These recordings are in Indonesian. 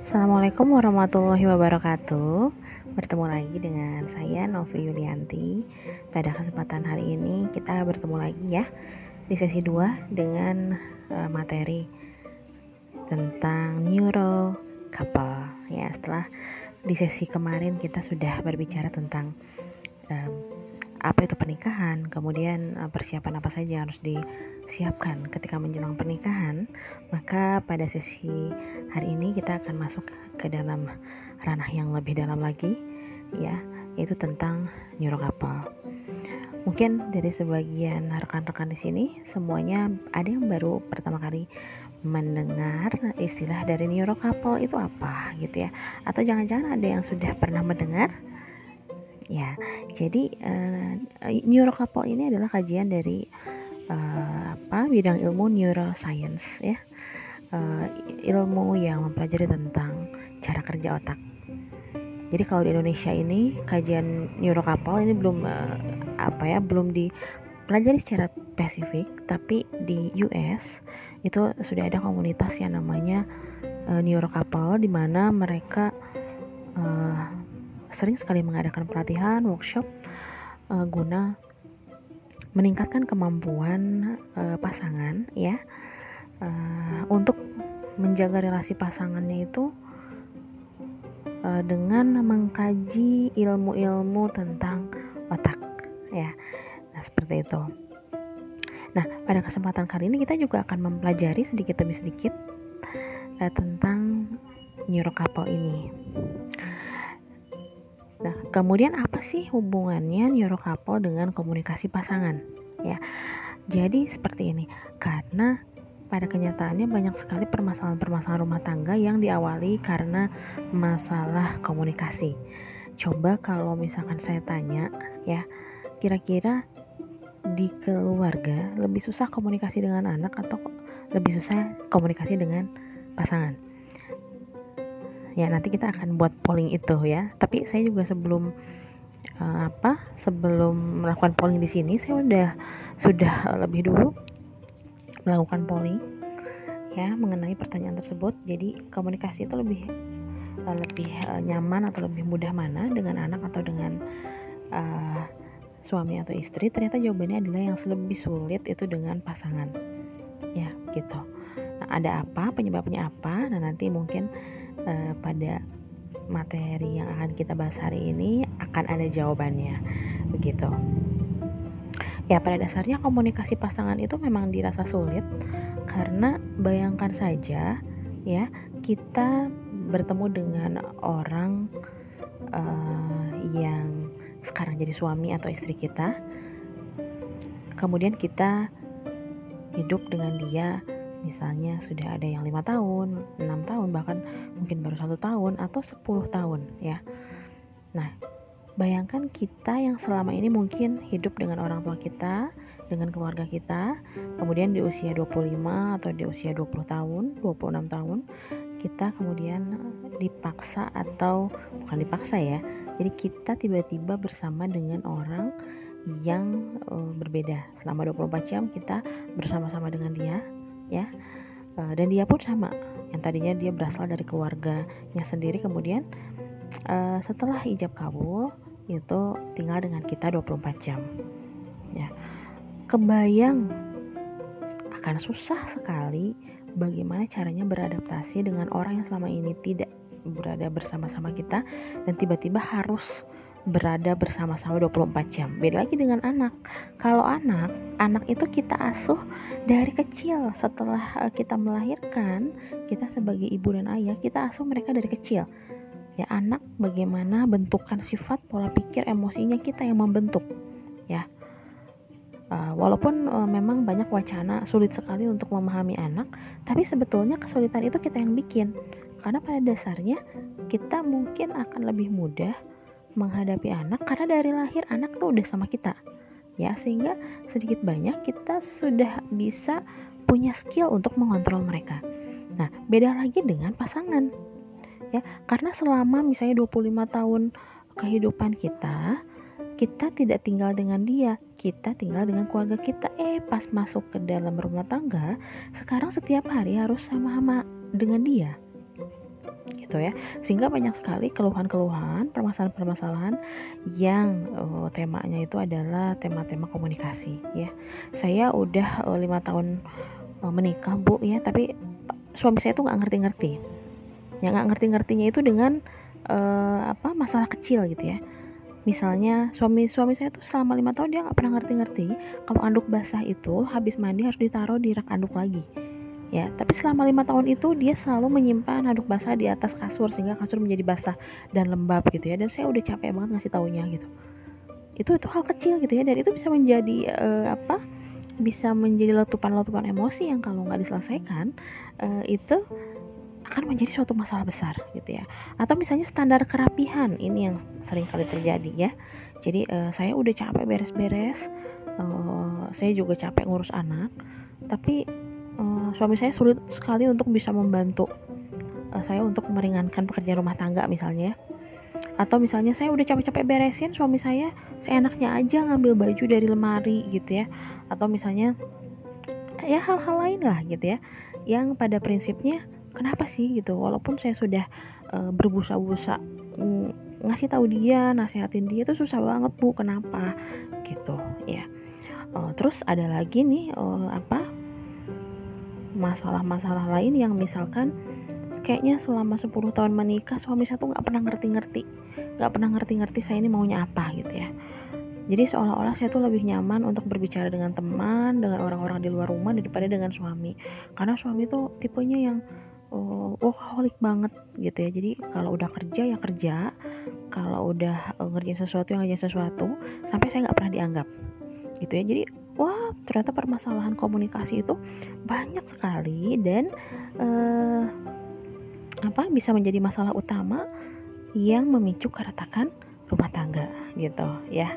Assalamualaikum warahmatullahi wabarakatuh. Bertemu lagi dengan saya Novi Yulianti. Pada kesempatan hari ini kita bertemu lagi ya Di sesi 2 dengan uh, materi Tentang neuro couple. Ya setelah di sesi kemarin kita sudah berbicara tentang um, Apa itu pernikahan? Kemudian uh, persiapan apa saja yang harus di siapkan ketika menjelang pernikahan, maka pada sesi hari ini kita akan masuk ke dalam ranah yang lebih dalam lagi, ya, yaitu tentang neurokapal. Mungkin dari sebagian rekan-rekan di sini semuanya ada yang baru pertama kali mendengar istilah dari neurokapal itu apa gitu ya? Atau jangan-jangan ada yang sudah pernah mendengar ya jadi uh, neurokapal ini adalah kajian dari uh, apa bidang ilmu neuroscience ya. Uh, ilmu yang mempelajari tentang cara kerja otak. Jadi kalau di Indonesia ini kajian neurokapal ini belum uh, apa ya belum dipelajari secara spesifik tapi di US itu sudah ada komunitas yang namanya uh, neurokapal di mana mereka uh, sering sekali mengadakan pelatihan workshop uh, guna meningkatkan kemampuan uh, pasangan ya. Uh, untuk menjaga relasi pasangannya itu uh, dengan mengkaji ilmu-ilmu tentang otak ya. Nah seperti itu. Nah pada kesempatan kali ini kita juga akan mempelajari sedikit demi sedikit uh, tentang neurokapal ini Nah, kemudian apa sih hubungannya neurokapal dengan komunikasi pasangan? Ya. Jadi seperti ini. Karena pada kenyataannya banyak sekali permasalahan-permasalahan rumah tangga yang diawali karena masalah komunikasi. Coba kalau misalkan saya tanya ya, kira-kira di keluarga lebih susah komunikasi dengan anak atau lebih susah komunikasi dengan pasangan? Ya nanti kita akan buat polling itu ya. Tapi saya juga sebelum uh, apa sebelum melakukan polling di sini saya udah sudah lebih dulu melakukan polling ya mengenai pertanyaan tersebut. Jadi komunikasi itu lebih uh, lebih uh, nyaman atau lebih mudah mana dengan anak atau dengan uh, suami atau istri? Ternyata jawabannya adalah yang lebih sulit itu dengan pasangan. Ya gitu. Nah ada apa? Penyebabnya apa? Nah nanti mungkin uh, pada materi yang akan kita bahas hari ini akan ada jawabannya begitu. Ya pada dasarnya komunikasi pasangan itu memang dirasa sulit karena bayangkan saja ya kita bertemu dengan orang uh, yang sekarang jadi suami atau istri kita kemudian kita hidup dengan dia misalnya sudah ada yang lima tahun, enam tahun, bahkan mungkin baru satu tahun atau sepuluh tahun ya. Nah, bayangkan kita yang selama ini mungkin hidup dengan orang tua kita, dengan keluarga kita, kemudian di usia 25 atau di usia 20 tahun, 26 tahun, kita kemudian dipaksa atau bukan dipaksa ya. Jadi kita tiba-tiba bersama dengan orang yang uh, berbeda. Selama 24 jam kita bersama-sama dengan dia ya. Uh, dan dia pun sama. Yang tadinya dia berasal dari keluarganya sendiri kemudian uh, setelah ijab kabul itu tinggal dengan kita 24 jam ya. Kebayang akan susah sekali bagaimana caranya beradaptasi dengan orang yang selama ini tidak berada bersama-sama kita dan tiba-tiba harus berada bersama-sama 24 jam. Beda lagi dengan anak. Kalau anak, anak itu kita asuh dari kecil. Setelah eh, kita melahirkan, kita sebagai ibu dan ayah, kita asuh mereka dari kecil. Ya, anak bagaimana bentukan sifat, pola pikir, emosinya kita yang membentuk. Ya. Uh, walaupun uh, memang banyak wacana sulit sekali untuk memahami anak, tapi sebetulnya kesulitan itu kita yang bikin. Karena pada dasarnya kita mungkin akan lebih mudah menghadapi anak karena dari lahir anak tuh udah sama kita ya sehingga sedikit banyak kita sudah bisa punya skill untuk mengontrol mereka nah beda lagi dengan pasangan ya karena selama misalnya 25 tahun kehidupan kita kita tidak tinggal dengan dia, kita tinggal dengan keluarga kita. Eh, pas masuk ke dalam rumah tangga, sekarang setiap hari harus sama-sama dengan dia. Gitu ya. Sehingga banyak sekali keluhan-keluhan, permasalahan-permasalahan yang uh, temanya itu adalah tema-tema komunikasi ya. Saya udah uh, lima tahun uh, menikah, Bu ya, tapi suami saya tuh nggak ngerti-ngerti. Yang nggak ngerti-ngertinya itu dengan uh, apa masalah kecil gitu ya misalnya suami suami saya tuh selama lima tahun dia nggak pernah ngerti-ngerti kalau anduk basah itu habis mandi harus ditaruh di rak anduk lagi ya tapi selama lima tahun itu dia selalu menyimpan anduk basah di atas kasur sehingga kasur menjadi basah dan lembab gitu ya. Dan saya udah capek banget ngasih taunya gitu. Itu itu hal kecil gitu ya. Dan itu bisa menjadi uh, apa bisa menjadi letupan-letupan emosi yang kalau nggak diselesaikan uh, itu akan menjadi suatu masalah besar gitu ya. Atau misalnya standar kerapihan ini yang sering kali terjadi ya. Jadi uh, saya udah capek beres-beres uh, saya juga capek ngurus anak tapi uh, suami saya sulit sekali untuk bisa membantu uh, saya untuk meringankan pekerjaan rumah tangga misalnya atau misalnya saya udah capek-capek beresin suami saya seenaknya aja ngambil baju dari lemari gitu ya. Atau misalnya ya hal-hal lain lah gitu ya yang pada prinsipnya kenapa sih gitu? Walaupun saya sudah uh, berbusa-busa mm, ngasih tahu dia nasehatin dia itu susah banget bu kenapa? Gitu ya. Uh, terus ada lagi nih uh, apa masalah-masalah lain yang misalkan kayaknya selama 10 tahun menikah suami saya tuh nggak pernah ngerti-ngerti nggak pernah ngerti-ngerti saya ini maunya apa gitu ya. Jadi seolah-olah saya tuh lebih nyaman untuk berbicara dengan teman dengan orang-orang di luar rumah daripada dengan suami. Karena suami tuh tipenya yang oh, workaholic banget gitu ya. Jadi kalau udah kerja ya kerja kalau udah uh, ngerjain sesuatu yang ngerjain sesuatu sampai saya nggak pernah dianggap gitu ya. Jadi wah ternyata permasalahan komunikasi itu banyak sekali dan uh, apa bisa menjadi masalah utama yang memicu keretakan rumah tangga gitu ya.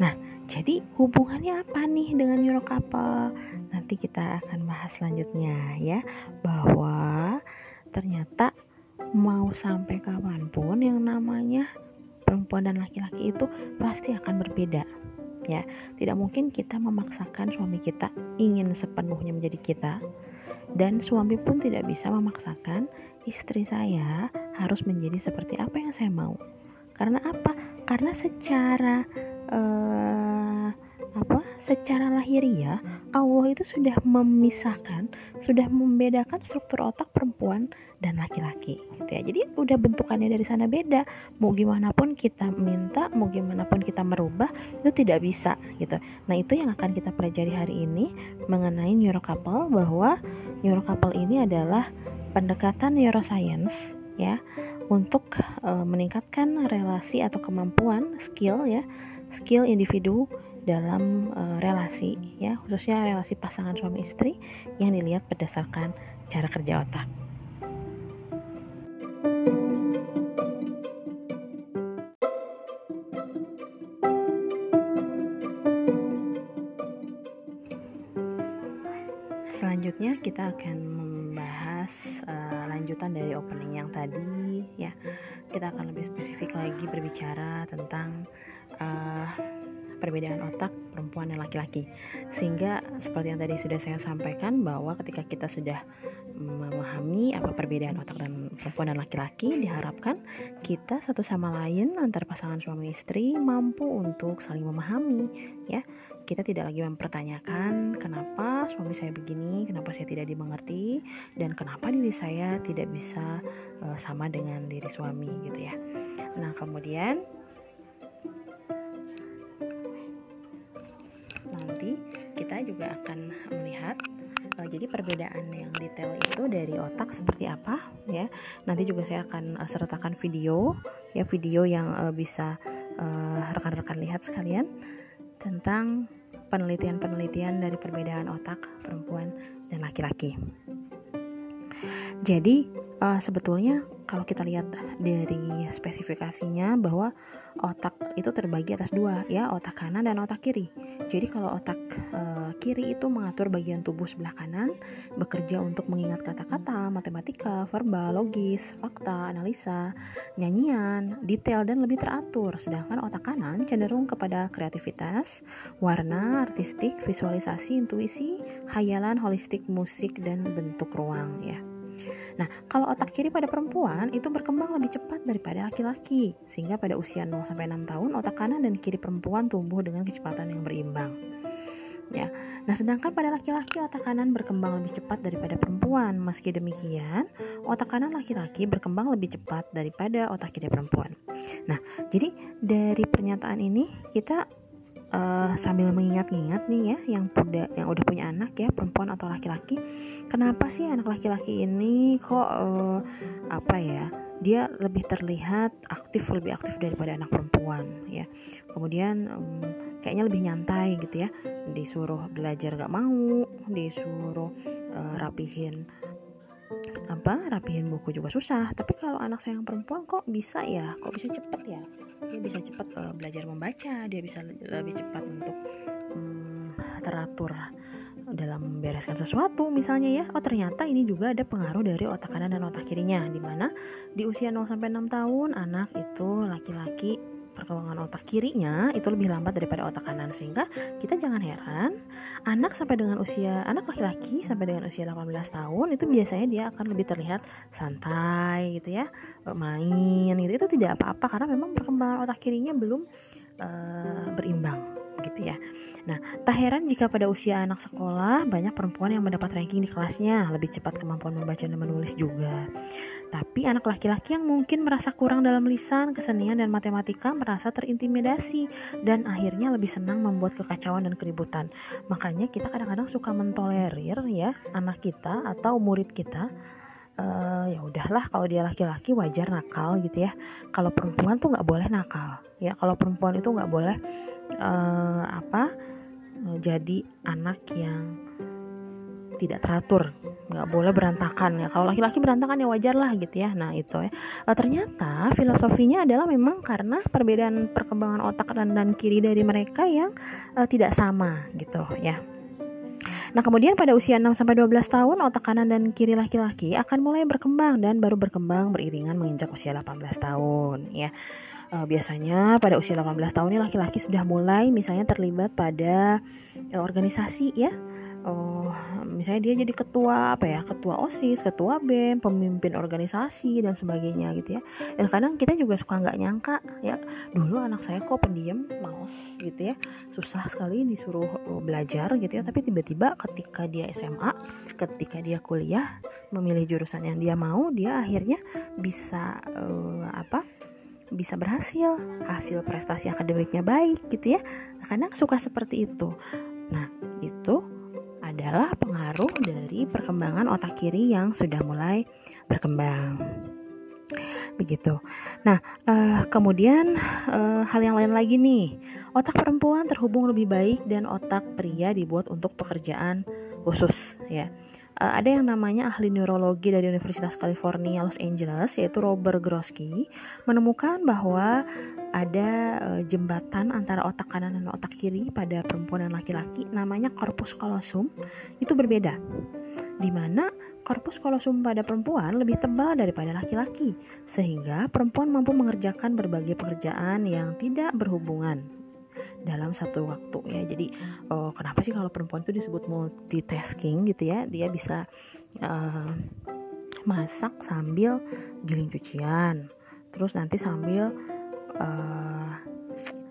Nah jadi hubungannya apa nih dengan Eurocouple nanti kita akan bahas selanjutnya ya. Bahwa ternyata mau sampai kapan pun yang namanya perempuan dan laki-laki itu pasti akan berbeda ya tidak mungkin kita memaksakan suami kita ingin sepenuhnya menjadi kita. Dan suami pun tidak bisa memaksakan istri saya harus menjadi seperti apa yang saya mau. Karena apa? Karena secara uh, apa secara lahiriah Allah itu sudah memisahkan sudah membedakan struktur otak perempuan dan laki-laki gitu ya. Jadi udah bentukannya dari sana beda. Mau gimana pun kita minta mau gimana pun kita merubah itu tidak bisa gitu. Nah itu yang akan kita pelajari hari ini mengenai neurocouple bahwa neurocouple ini adalah pendekatan neuroscience ya untuk uh, meningkatkan relasi atau kemampuan skill ya skill individu dalam uh, relasi ya khususnya relasi pasangan suami istri yang dilihat berdasarkan cara kerja otak. Selanjutnya kita akan membahas uh, lanjutan dari opening yang tadi ya. Kita akan lebih spesifik lagi berbicara tentang uh, perbedaan otak perempuan dan laki-laki. Sehingga seperti yang tadi sudah saya sampaikan bahwa ketika kita sudah memahami apa perbedaan otak dan perempuan dan laki-laki, diharapkan kita satu sama lain antar pasangan suami istri mampu untuk saling memahami, ya. Kita tidak lagi mempertanyakan kenapa suami saya begini, kenapa saya tidak dimengerti, dan kenapa diri saya tidak bisa uh, sama dengan diri suami gitu ya. Nah, kemudian nanti kita juga akan melihat uh, jadi perbedaan yang detail itu dari otak seperti apa ya. Nanti juga saya akan uh, sertakan video ya video yang uh, bisa rekan-rekan uh, lihat sekalian tentang penelitian-penelitian dari perbedaan otak perempuan dan laki-laki. Jadi uh, sebetulnya kalau kita lihat dari spesifikasinya bahwa otak itu terbagi atas dua ya otak kanan dan otak kiri. Jadi kalau otak uh, kiri itu mengatur bagian tubuh sebelah kanan bekerja untuk mengingat kata-kata matematika verbal logis fakta analisa nyanyian detail dan lebih teratur. Sedangkan otak kanan cenderung kepada kreativitas warna artistik visualisasi intuisi hayalan holistik musik dan bentuk ruang ya Nah, kalau otak kiri pada perempuan itu berkembang lebih cepat daripada laki-laki, sehingga pada usia 0 sampai 6 tahun otak kanan dan kiri perempuan tumbuh dengan kecepatan yang berimbang. Ya. Nah, sedangkan pada laki-laki otak kanan berkembang lebih cepat daripada perempuan. Meski demikian, otak kanan laki-laki berkembang lebih cepat daripada otak kiri perempuan. Nah, jadi dari pernyataan ini kita uh, sambil mengingat-ingat nih ya yang udah yang udah punya anak ya perempuan atau laki-laki. Kenapa sih anak laki-laki ini kok uh, apa ya dia lebih terlihat aktif lebih aktif daripada anak perempuan ya? Kemudian um, kayaknya lebih nyantai gitu ya. Disuruh belajar gak mau disuruh uh, rapihin apa rapihin buku juga susah. Tapi kalau anak saya yang perempuan kok bisa ya? Kok bisa cepet ya dia bisa cepat uh, belajar membaca dia bisa lebih cepat untuk um, teratur dalam membereskan sesuatu misalnya ya. Oh ternyata ini juga ada pengaruh dari otak kanan dan otak kirinya di mana di usia 0 sampai 6 tahun anak itu laki-laki perkembangan otak kirinya itu lebih lambat daripada otak kanan sehingga kita jangan heran anak sampai dengan usia anak laki-laki sampai dengan usia 18 tahun itu biasanya dia akan lebih terlihat santai gitu ya main gitu. Itu tidak apa-apa karena memang perkembangan otak kirinya belum uh, berimbang gitu ya. Nah, tak heran jika pada usia anak sekolah banyak perempuan yang mendapat ranking di kelasnya, lebih cepat kemampuan membaca dan menulis juga. Tapi anak laki-laki yang mungkin merasa kurang dalam lisan, kesenian dan matematika merasa terintimidasi dan akhirnya lebih senang membuat kekacauan dan keributan. Makanya kita kadang-kadang suka mentolerir ya anak kita atau murid kita uh, ya udahlah kalau dia laki-laki wajar nakal gitu ya. Kalau perempuan tuh nggak boleh nakal ya. Kalau perempuan itu nggak boleh uh, apa jadi anak yang tidak teratur nggak boleh berantakan ya. Kalau laki-laki berantakan ya wajar lah gitu ya. Nah itu ya. Uh, ternyata filosofinya adalah memang karena perbedaan perkembangan otak dan dan kiri dari mereka yang uh, tidak sama gitu ya Nah, kemudian pada usia 6 sampai 12 tahun otak kanan dan kiri laki-laki akan mulai berkembang dan baru berkembang beriringan menginjak usia 18 tahun ya. Uh, biasanya pada usia 18 tahun ini laki-laki sudah mulai misalnya terlibat pada uh, organisasi ya oh misalnya dia jadi ketua apa ya ketua osis ketua bem pemimpin organisasi dan sebagainya gitu ya. Dan kadang kita juga suka nggak nyangka ya dulu anak saya kok pendiam males gitu ya. Susah sekali disuruh uh, belajar gitu ya. Tapi tiba-tiba ketika dia SMA ketika dia kuliah memilih jurusan yang dia mau dia akhirnya bisa uh, apa bisa berhasil. Hasil prestasi akademiknya baik gitu ya. Kadang suka seperti itu. Nah itu adalah pengaruh dari perkembangan otak kiri yang sudah mulai berkembang. Begitu. Nah, uh, kemudian uh, hal yang lain lagi nih, otak perempuan terhubung lebih baik dan otak pria dibuat untuk pekerjaan khusus, ya uh, ada yang namanya ahli neurologi dari Universitas California Los Angeles yaitu Robert Grosky menemukan bahwa ada uh, jembatan antara otak kanan dan otak kiri pada perempuan dan laki-laki namanya corpus callosum itu berbeda. Di mana korpus kolosum pada perempuan lebih tebal daripada laki-laki sehingga perempuan mampu mengerjakan berbagai pekerjaan yang tidak berhubungan dalam satu waktu ya. Jadi oh, kenapa sih kalau perempuan itu disebut multitasking gitu ya? Dia bisa uh, masak sambil giling cucian terus nanti sambil uh,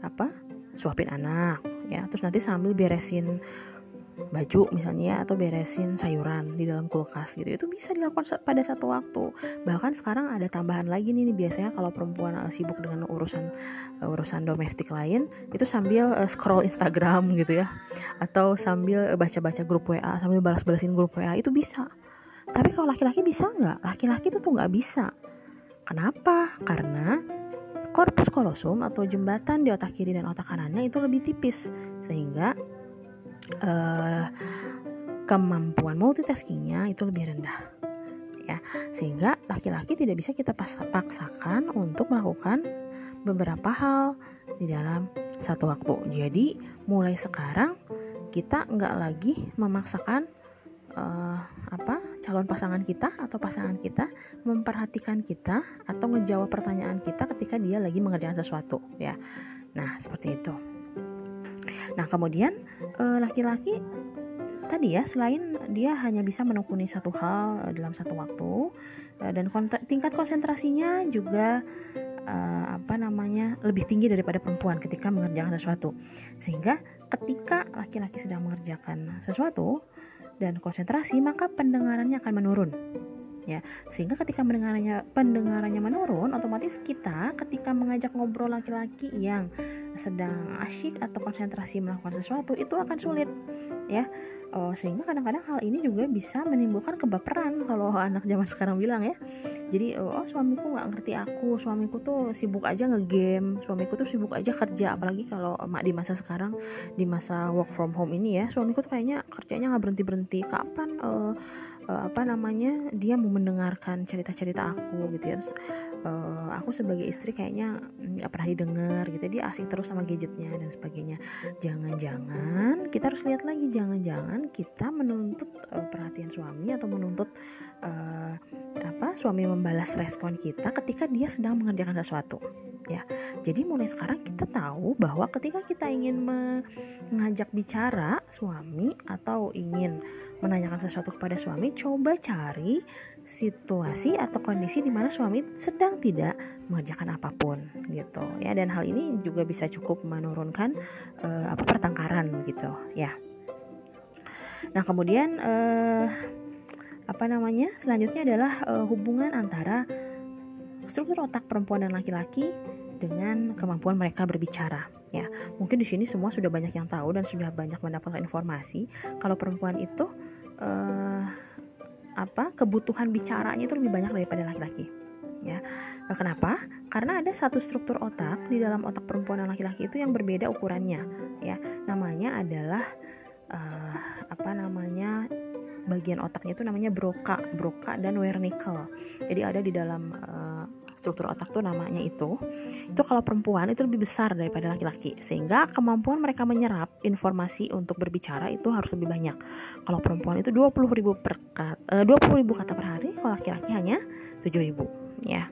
apa suapin anak ya terus nanti sambil beresin baju misalnya atau beresin sayuran di dalam kulkas gitu. Itu bisa dilakukan pada satu waktu. Bahkan sekarang ada tambahan lagi nih, biasanya kalau perempuan uh, sibuk dengan urusan uh, urusan domestik lain itu sambil uh, scroll Instagram gitu ya. Atau sambil baca-baca grup WA sambil balas-balasin grup WA itu bisa. Tapi kalau laki-laki bisa nggak? Laki-laki itu tuh nggak bisa. Kenapa? Karena korpus kolosum atau jembatan di otak kiri dan otak kanannya itu lebih tipis. Sehingga uh, kemampuan multitaskingnya itu lebih rendah ya. Sehingga laki-laki tidak bisa kita paksakan untuk melakukan beberapa hal di dalam satu waktu. Jadi mulai sekarang kita nggak lagi memaksakan uh, apa calon pasangan kita atau pasangan kita memperhatikan kita atau ngejawab pertanyaan kita ketika dia lagi mengerjakan sesuatu ya. Nah seperti itu nah kemudian uh, laki-laki tadi ya selain dia hanya bisa menekuni satu hal uh, dalam satu waktu uh, dan tingkat konsentrasinya juga uh, apa namanya lebih tinggi daripada perempuan ketika mengerjakan sesuatu. Sehingga ketika laki-laki sedang mengerjakan sesuatu dan konsentrasi maka pendengarannya akan menurun ya. Sehingga ketika pendengarannya pendengarannya menurun otomatis kita ketika mengajak ngobrol laki-laki yang sedang asyik atau konsentrasi melakukan sesuatu itu akan sulit ya. Oh, sehingga kadang-kadang hal ini juga bisa menimbulkan kebaperan kalau anak zaman sekarang bilang ya. Jadi oh suamiku nggak ngerti aku suamiku tuh sibuk aja ngegame suamiku tuh sibuk aja kerja. Apalagi kalau emak di masa sekarang di masa work from home ini ya suamiku tuh kayaknya kerjanya nggak berhenti berhenti kapan uh, uh, apa namanya dia mau mendengarkan cerita-cerita aku gitu ya. Terus uh, aku sebagai istri kayaknya nggak pernah didengar gitu dia asik terus sama gadgetnya dan sebagainya. Jangan-jangan kita harus lihat lagi jangan-jangan kita menuntut uh, perhatian suami atau menuntut uh, apa suami membalas respon kita ketika dia sedang mengerjakan sesuatu ya jadi mulai sekarang kita tahu bahwa ketika kita ingin mengajak bicara suami atau ingin menanyakan sesuatu kepada suami coba cari situasi atau kondisi di mana suami sedang tidak mengerjakan apa pun gitu. Ya dan hal ini juga bisa cukup menurunkan uh, apa pertengkaran gitu ya. Nah kemudian uh, apa namanya selanjutnya adalah uh, hubungan antara struktur otak perempuan dan laki-laki dengan kemampuan mereka berbicara ya. Mungkin di sini semua sudah banyak yang tahu dan sudah banyak mendapatkan informasi kalau perempuan itu uh, apa kebutuhan bicaranya itu lebih banyak daripada laki-laki ya. Nah, kenapa? Karena ada satu struktur otak di dalam otak perempuan dan laki-laki itu yang berbeda ukurannya ya. Namanya adalah uh, apa namanya bagian otaknya itu namanya broca broca dan Wernicke jadi ada di dalam uh, struktur otak tuh namanya itu. Itu kalau perempuan itu lebih besar daripada laki-laki. Sehingga kemampuan mereka menyerap informasi untuk berbicara itu harus lebih banyak. Kalau perempuan itu 20 ribu per kata, uh, 20 ribu kata per hari. Kalau laki-laki hanya 7 ribu ya.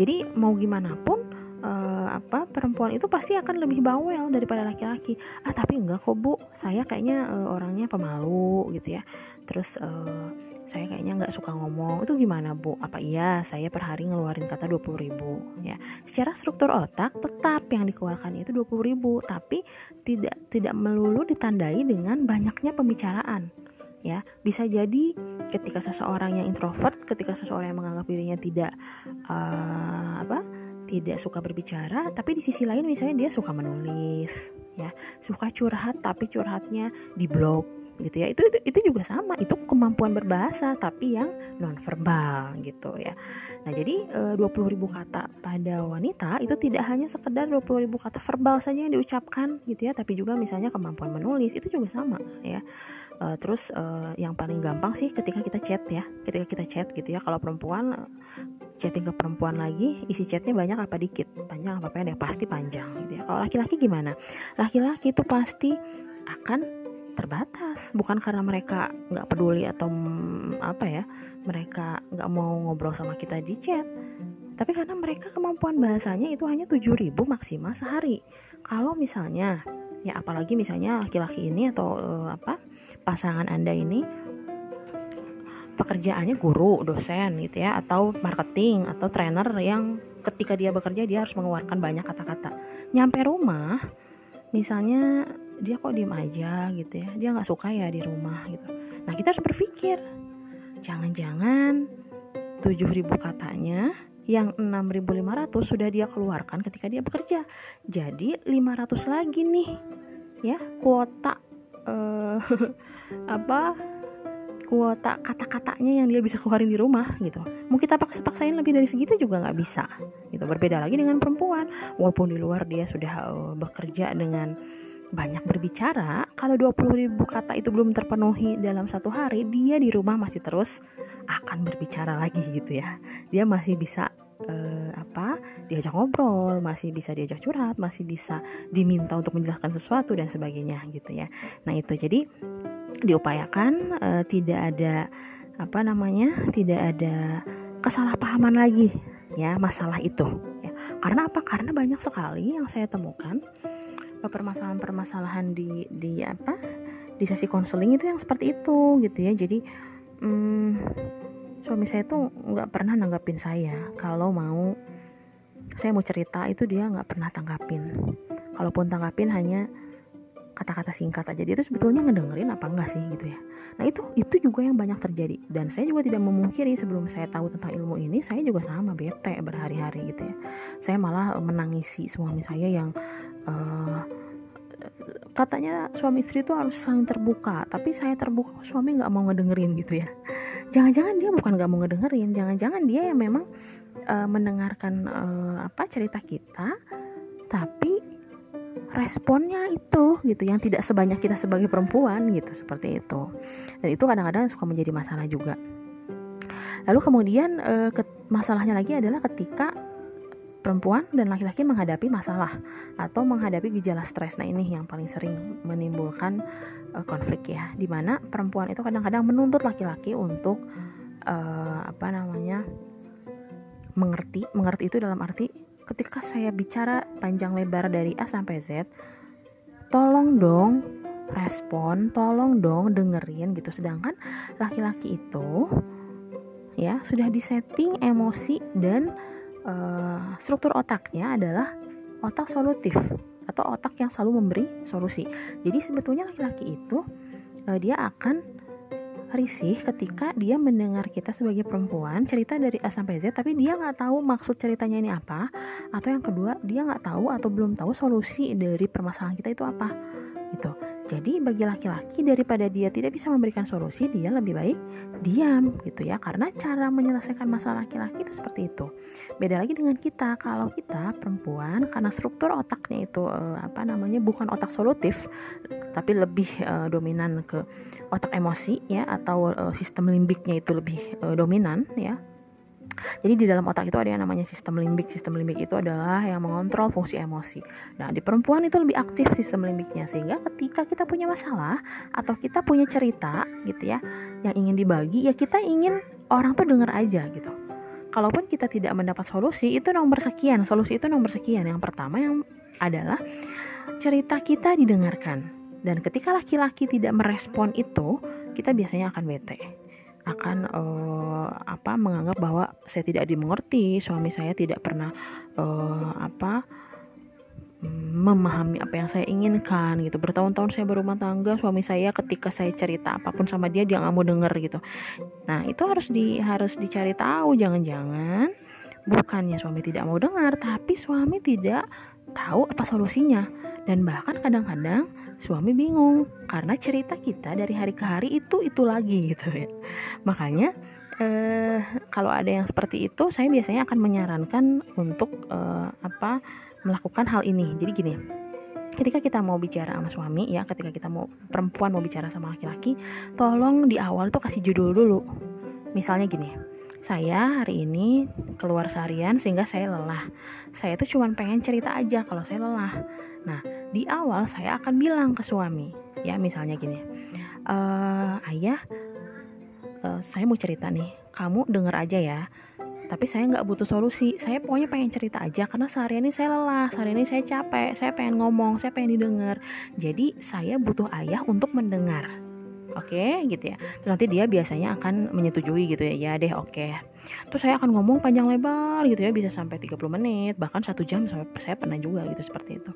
Jadi mau gimana pun uh, apa perempuan itu pasti akan lebih bawel daripada laki-laki. Ah tapi enggak kok bu. Saya kayaknya uh, orangnya pemalu gitu ya. Terus uh, saya kayaknya nggak suka ngomong. Itu gimana bu? Apa iya saya per hari ngeluarin kata 20 ribu ya. Secara struktur otak tetap yang dikeluarkan itu 20 ribu tapi tidak tidak melulu ditandai dengan banyaknya pembicaraan ya. Bisa jadi ketika seseorang yang introvert ketika seseorang yang menganggap dirinya tidak uh, apa tidak suka berbicara tapi di sisi lain misalnya dia suka menulis ya. Suka curhat tapi curhatnya di blog gitu ya. Itu, itu itu juga sama. Itu kemampuan berbahasa tapi yang non verbal gitu ya. Nah jadi eh, dua puluh ribu kata pada wanita itu tidak hanya sekedar dua puluh ribu kata verbal saja yang diucapkan gitu ya tapi juga misalnya kemampuan menulis itu juga sama ya. Uh, terus uh, yang paling gampang sih ketika kita chat ya. Ketika kita chat gitu ya. Kalau perempuan chatting ke perempuan lagi isi chatnya banyak apa dikit? Panjang apa pendek? Pasti panjang gitu ya. Kalau laki-laki gimana? Laki-laki itu pasti akan terbatas. Bukan karena mereka nggak peduli atau apa ya mereka nggak mau ngobrol sama kita di chat. Tapi karena mereka kemampuan bahasanya itu hanya 7000 maksimal sehari. Kalau misalnya ya apalagi misalnya laki-laki ini atau uh, apa pasangan anda ini pekerjaannya guru dosen gitu ya atau marketing atau trainer yang ketika dia bekerja dia harus mengeluarkan banyak kata-kata. Nyampe rumah misalnya dia kok diem aja gitu ya dia nggak suka ya di rumah gitu. Nah kita harus berpikir jangan-jangan 7000 katanya yang 6500 sudah dia keluarkan ketika dia bekerja. Jadi 500 lagi nih ya kuota uh, apa kuota kata-katanya yang dia bisa keluarin di rumah gitu. Mau kita paksa-paksain lebih dari segitu juga nggak bisa gitu. Berbeda lagi dengan perempuan. Walaupun di luar dia sudah uh, bekerja dengan banyak berbicara kalau 20 ribu kata itu belum terpenuhi dalam satu hari dia di rumah masih terus akan berbicara lagi gitu ya. Dia masih bisa uh, apa diajak ngobrol masih bisa diajak curhat masih bisa diminta untuk menjelaskan sesuatu dan sebagainya gitu ya. Nah itu. Jadi diupayakan uh, tidak ada apa namanya tidak ada kesalahpahaman lagi ya masalah itu ya. Karena apa? Karena banyak sekali yang saya temukan permasalahan-permasalahan di di apa di sesi konseling itu yang seperti itu gitu ya. Jadi hmm, suami saya tuh nggak pernah nanggapin saya. Kalau mau saya mau cerita itu dia nggak pernah tanggapin. Kalaupun tanggapin hanya kata-kata singkat aja. Dia itu sebetulnya ngedengerin apa enggak sih gitu ya. Nah itu itu juga yang banyak terjadi. Dan saya juga tidak memungkiri sebelum saya tahu tentang ilmu ini saya juga sama bete berhari-hari gitu ya. Saya malah menangisi suami saya yang uh, katanya suami istri itu harus saling terbuka. Tapi saya terbuka suami nggak mau ngedengerin gitu ya. Jangan-jangan dia bukan nggak mau ngedengerin. Jangan-jangan dia yang memang uh, mendengarkan uh, apa cerita kita tapi responnya itu gitu yang tidak sebanyak kita sebagai perempuan gitu seperti itu dan itu kadang-kadang suka menjadi masalah juga lalu kemudian uh, ke, masalahnya lagi adalah ketika perempuan dan laki-laki menghadapi masalah atau menghadapi gejala stres. Nah, ini yang paling sering menimbulkan uh, konflik ya. Di mana perempuan itu kadang-kadang menuntut laki-laki untuk uh, apa namanya? mengerti. Mengerti itu dalam arti ketika saya bicara panjang lebar dari A sampai Z, tolong dong respon, tolong dong dengerin gitu. Sedangkan laki-laki itu ya sudah disetting emosi dan uh, struktur otaknya adalah otak solutif atau otak yang selalu memberi solusi. Jadi sebetulnya laki-laki itu uh, dia akan risih ketika dia mendengar kita sebagai perempuan cerita dari A sampai Z tapi dia nggak tahu maksud ceritanya ini apa. Atau yang kedua dia nggak tahu atau belum tahu solusi dari permasalahan kita itu apa gitu jadi bagi laki-laki daripada dia tidak bisa memberikan solusi, dia lebih baik diam gitu ya. Karena cara menyelesaikan masalah laki-laki itu seperti itu. Beda lagi dengan kita. Kalau kita perempuan karena struktur otaknya itu eh, apa namanya bukan otak solutif, tapi lebih eh, dominan ke otak emosi ya atau eh, sistem limbiknya itu lebih dominan ya jadi di dalam otak itu ada yang namanya sistem limbik. Sistem limbik itu adalah yang mengontrol fungsi emosi. Nah, di perempuan itu lebih aktif sistem limbiknya sehingga ketika kita punya masalah atau kita punya cerita gitu ya yang ingin dibagi, ya kita ingin orang tuh denger aja gitu. Kalaupun kita tidak mendapat solusi, itu nomor sekian. Solusi itu nomor sekian. Yang pertama yang adalah cerita kita didengarkan. Dan ketika laki-laki tidak merespon itu, kita biasanya akan bete akan uh, apa menganggap bahwa saya tidak dimengerti, suami saya tidak pernah uh, apa memahami apa yang saya inginkan gitu. Bertahun-tahun saya berumah tangga suami saya ketika saya cerita apa pun sama dia dia nggak mau denger gitu. Nah itu harus di harus dicari tahu jangan-jangan bukannya suami tidak mau dengar tapi suami tidak tahu apa solusinya. Dan bahkan kadang-kadang suami bingung karena cerita kita dari hari ke hari itu itu lagi gitu ya. Makanya eh, kalau ada yang seperti itu saya biasanya akan menyarankan untuk eh, apa melakukan hal ini. Jadi gini ketika kita mau bicara sama suami ya ketika kita mau perempuan mau bicara sama laki-laki tolong di awal tuh kasih judul dulu. Misalnya gini saya hari ini keluar seharian sehingga saya lelah. Saya tuh cuma pengen cerita aja kalau saya lelah nah di awal saya akan bilang ke suami ya misalnya gini e, ayah uh, saya mau cerita nih kamu denger aja ya tapi saya nggak butuh solusi. Saya pokoknya pengen cerita aja karena sehari ini saya lelah sehari ini saya capek saya pengen ngomong saya pengen didengar. Jadi saya butuh ayah untuk mendengar. Oke okay, gitu ya. Terus nanti dia biasanya akan menyetujui gitu ya ya deh oke. Okay. terus saya akan ngomong panjang lebar gitu ya bisa sampai 30 menit bahkan satu jam sampai saya pernah juga gitu seperti itu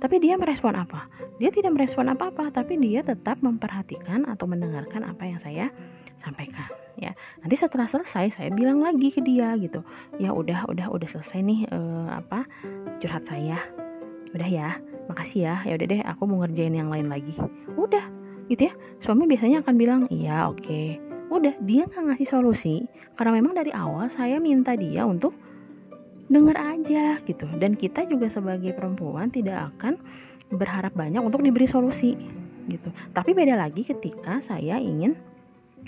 tapi dia merespon apa? Dia tidak merespon apa-apa, tapi dia tetap memperhatikan atau mendengarkan apa yang saya sampaikan ya. Nanti setelah selesai saya bilang lagi ke dia gitu. Ya udah udah udah selesai nih uh, apa curhat saya. Udah ya, makasih ya. Ya udah deh aku mau ngerjain yang lain lagi. Udah gitu ya. Suami biasanya akan bilang, "Iya, oke." Okay. Udah, dia nggak ngasih solusi karena memang dari awal saya minta dia untuk dengar aja gitu dan kita juga sebagai perempuan tidak akan berharap banyak untuk diberi solusi gitu. Tapi beda lagi ketika saya ingin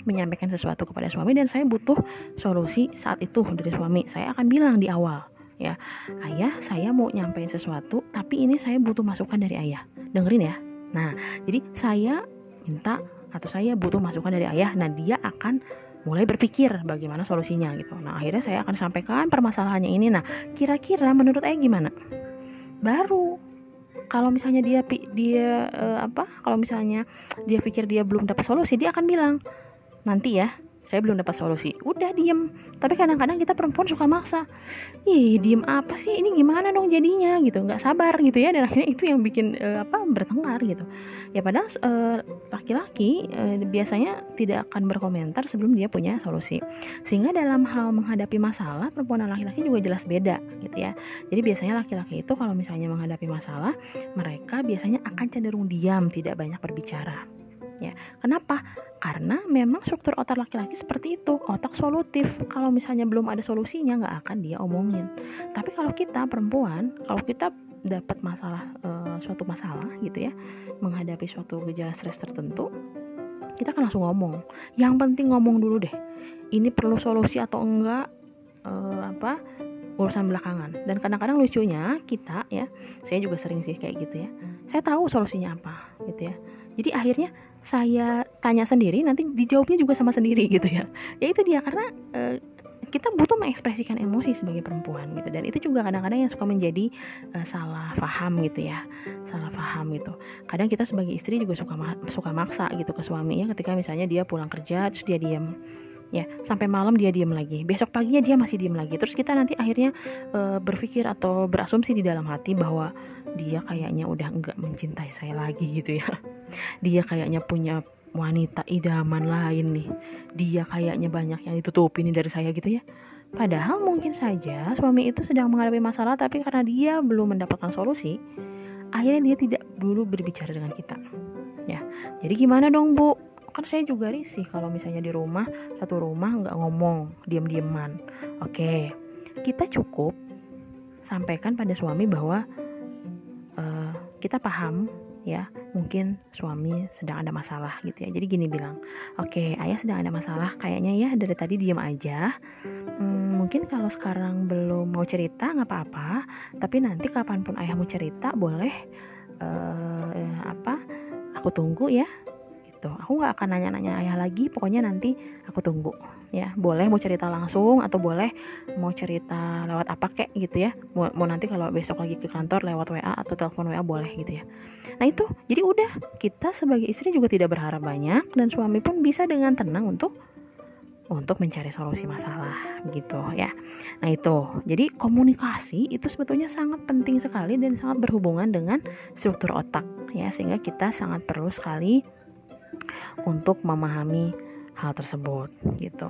menyampaikan sesuatu kepada suami dan saya butuh solusi saat itu dari suami. Saya akan bilang di awal, ya, ayah, saya mau nyampein sesuatu, tapi ini saya butuh masukan dari ayah. Dengerin ya. Nah, jadi saya minta atau saya butuh masukan dari ayah. Nah, dia akan mulai berpikir bagaimana solusinya gitu. Nah, akhirnya saya akan sampaikan permasalahannya ini. Nah, kira-kira menurut ayah gimana? Baru kalau misalnya dia dia uh, apa kalau misalnya dia pikir dia belum dapat solusi dia akan bilang nanti ya saya belum dapat solusi. Udah diem. Tapi kadang-kadang kita perempuan suka maksa. Ih diem apa sih? Ini gimana dong jadinya? Gitu nggak sabar gitu ya. Dan akhirnya itu yang bikin uh, apa bertengkar gitu. Ya padahal uh, laki-laki uh, biasanya tidak akan berkomentar sebelum dia punya solusi. Sehingga dalam hal menghadapi masalah perempuan dan laki-laki juga jelas beda gitu ya. Jadi biasanya laki-laki itu kalau misalnya menghadapi masalah mereka biasanya akan cenderung diam tidak banyak berbicara kenapa? Karena memang struktur otak laki-laki seperti itu. Otak solutif. Kalau misalnya belum ada solusinya nggak akan dia omongin. Tapi kalau kita perempuan kalau kita dapat masalah e, suatu masalah gitu ya menghadapi suatu gejala stres tertentu kita kan langsung ngomong. Yang penting ngomong dulu deh. Ini perlu solusi atau enggak? E, apa? Urusan belakangan. Dan kadang-kadang lucunya kita ya saya juga sering sih kayak gitu ya saya tahu solusinya apa gitu ya. Jadi akhirnya saya tanya sendiri nanti dijawabnya juga sama sendiri gitu ya. Ya itu dia karena e, kita butuh mengekspresikan emosi sebagai perempuan gitu. Dan itu juga kadang-kadang yang suka menjadi e, salah paham gitu ya. Salah paham gitu. Kadang kita sebagai istri juga suka ma suka maksa gitu ke suami ya ketika misalnya dia pulang kerja terus dia diam ya sampai malam dia diam lagi. Besok paginya dia masih diam lagi. Terus kita nanti akhirnya e, berpikir atau berasumsi di dalam hati bahwa dia kayaknya udah enggak mencintai saya lagi gitu ya. Dia kayaknya punya wanita idaman lain nih. Dia kayaknya banyak yang ditutupi nih dari saya gitu ya. Padahal mungkin saja suami itu sedang menghadapi masalah tapi karena dia belum mendapatkan solusi akhirnya dia tidak dulu berbicara dengan kita. Ya jadi gimana dong bu? Kan saya juga risih kalau misalnya di rumah satu rumah nggak ngomong diam-diaman oke kita cukup sampaikan pada suami bahwa kita paham ya mungkin suami sedang ada masalah gitu ya. Jadi gini bilang oke okay, ayah sedang ada masalah kayaknya ya dari tadi diam aja. Hmm, mungkin kalau sekarang belum mau cerita nggak apa-apa. Tapi nanti kapan pun ayah mau cerita boleh uh, apa aku tunggu ya gitu. Aku nggak akan nanya-nanya ayah lagi pokoknya nanti aku tunggu. Ya boleh mau cerita langsung atau boleh mau cerita lewat apa kek gitu ya. Mau, mau nanti kalau besok lagi ke kantor lewat WA atau telepon WA boleh gitu ya. Nah itu. Jadi udah kita sebagai istri juga tidak berharap banyak dan suami pun bisa dengan tenang untuk untuk mencari solusi masalah gitu ya. Nah itu, jadi komunikasi itu sebetulnya sangat penting sekali dan sangat berhubungan dengan struktur otak ya sehingga kita sangat perlu sekali untuk memahami hal tersebut gitu.